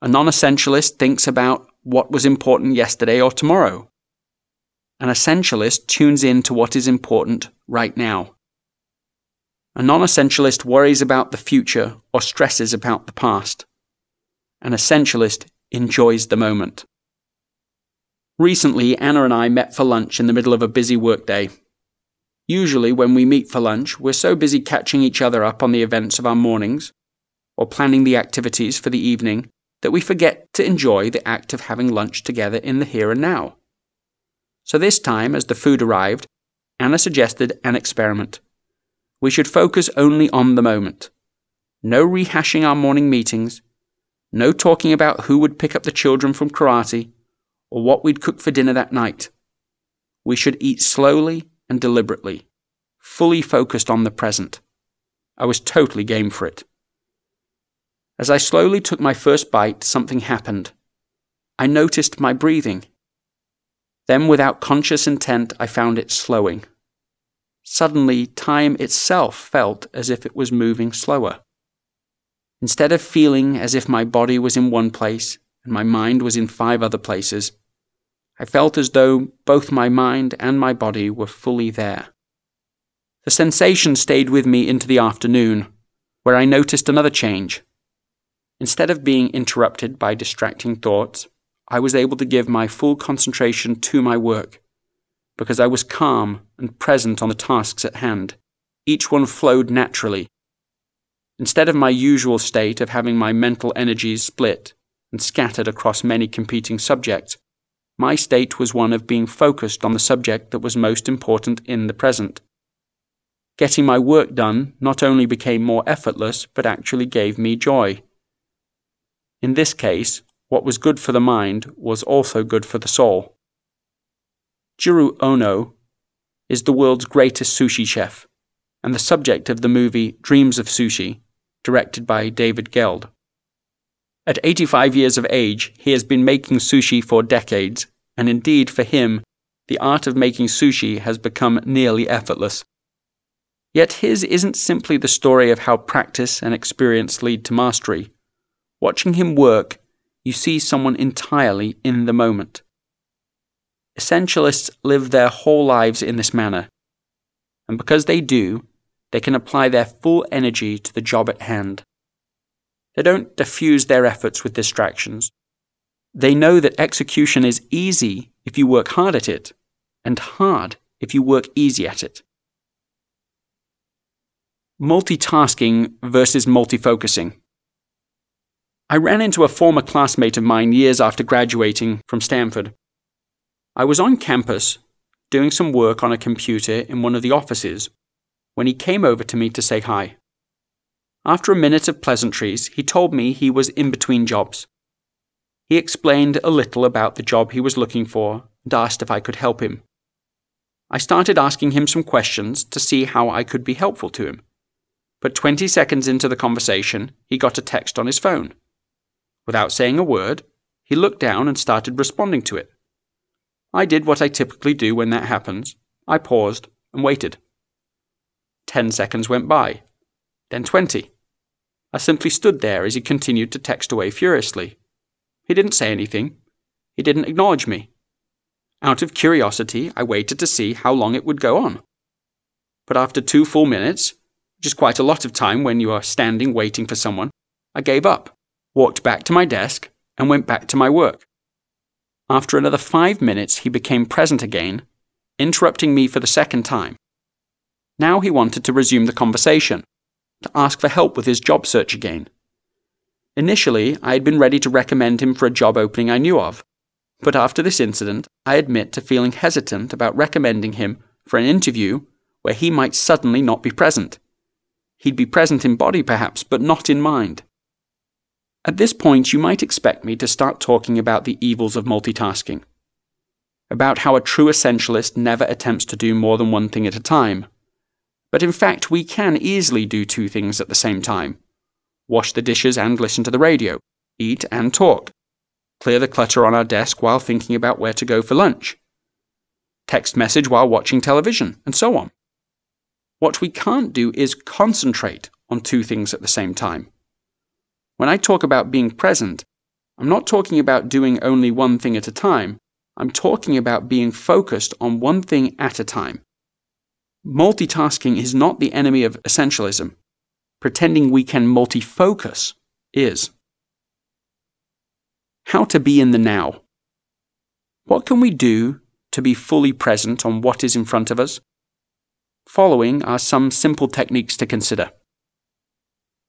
A non essentialist thinks about what was important yesterday or tomorrow. An essentialist tunes in to what is important right now. A non essentialist worries about the future or stresses about the past. An essentialist enjoys the moment. Recently, Anna and I met for lunch in the middle of a busy workday. Usually, when we meet for lunch, we're so busy catching each other up on the events of our mornings or planning the activities for the evening that we forget to enjoy the act of having lunch together in the here and now. So, this time, as the food arrived, Anna suggested an experiment. We should focus only on the moment. No rehashing our morning meetings, no talking about who would pick up the children from karate or what we'd cook for dinner that night. We should eat slowly and deliberately, fully focused on the present. I was totally game for it. As I slowly took my first bite, something happened. I noticed my breathing. Then, without conscious intent, I found it slowing. Suddenly, time itself felt as if it was moving slower. Instead of feeling as if my body was in one place and my mind was in five other places, I felt as though both my mind and my body were fully there. The sensation stayed with me into the afternoon, where I noticed another change. Instead of being interrupted by distracting thoughts, I was able to give my full concentration to my work, because I was calm and present on the tasks at hand. Each one flowed naturally Instead of my usual state of having my mental energies split and scattered across many competing subjects, my state was one of being focused on the subject that was most important in the present. Getting my work done not only became more effortless, but actually gave me joy. In this case, what was good for the mind was also good for the soul. Jiro Ono is the world's greatest sushi chef and the subject of the movie Dreams of Sushi, directed by David Gelb. At 85 years of age, he has been making sushi for decades, and indeed, for him, the art of making sushi has become nearly effortless. Yet his isn't simply the story of how practice and experience lead to mastery. Watching him work, you see someone entirely in the moment. Essentialists live their whole lives in this manner, and because they do, they can apply their full energy to the job at hand. They don't diffuse their efforts with distractions. They know that execution is easy if you work hard at it, and hard if you work easy at it. Multitasking versus multifocusing. I ran into a former classmate of mine years after graduating from Stanford. I was on campus doing some work on a computer in one of the offices when he came over to me to say hi. After a minute of pleasantries, he told me he was in between jobs. He explained a little about the job he was looking for and asked if I could help him. I started asking him some questions to see how I could be helpful to him. But 20 seconds into the conversation, he got a text on his phone. Without saying a word, he looked down and started responding to it. I did what I typically do when that happens. I paused and waited. Ten seconds went by, then twenty. I simply stood there as he continued to text away furiously. He didn't say anything. He didn't acknowledge me. Out of curiosity, I waited to see how long it would go on. But after two full minutes, which is quite a lot of time when you are standing waiting for someone, I gave up, walked back to my desk, and went back to my work. After another five minutes, he became present again, interrupting me for the second time. Now he wanted to resume the conversation, to ask for help with his job search again. Initially, I had been ready to recommend him for a job opening I knew of, but after this incident, I admit to feeling hesitant about recommending him for an interview where he might suddenly not be present. He'd be present in body, perhaps, but not in mind. At this point, you might expect me to start talking about the evils of multitasking, about how a true essentialist never attempts to do more than one thing at a time, but in fact, we can easily do two things at the same time wash the dishes and listen to the radio, eat and talk, clear the clutter on our desk while thinking about where to go for lunch, text message while watching television, and so on. What we can't do is concentrate on two things at the same time. When I talk about being present, I'm not talking about doing only one thing at a time. I'm talking about being focused on one thing at a time. Multitasking is not the enemy of essentialism. Pretending we can multi-focus is. How to be in the now. What can we do to be fully present on what is in front of us? Following are some simple techniques to consider.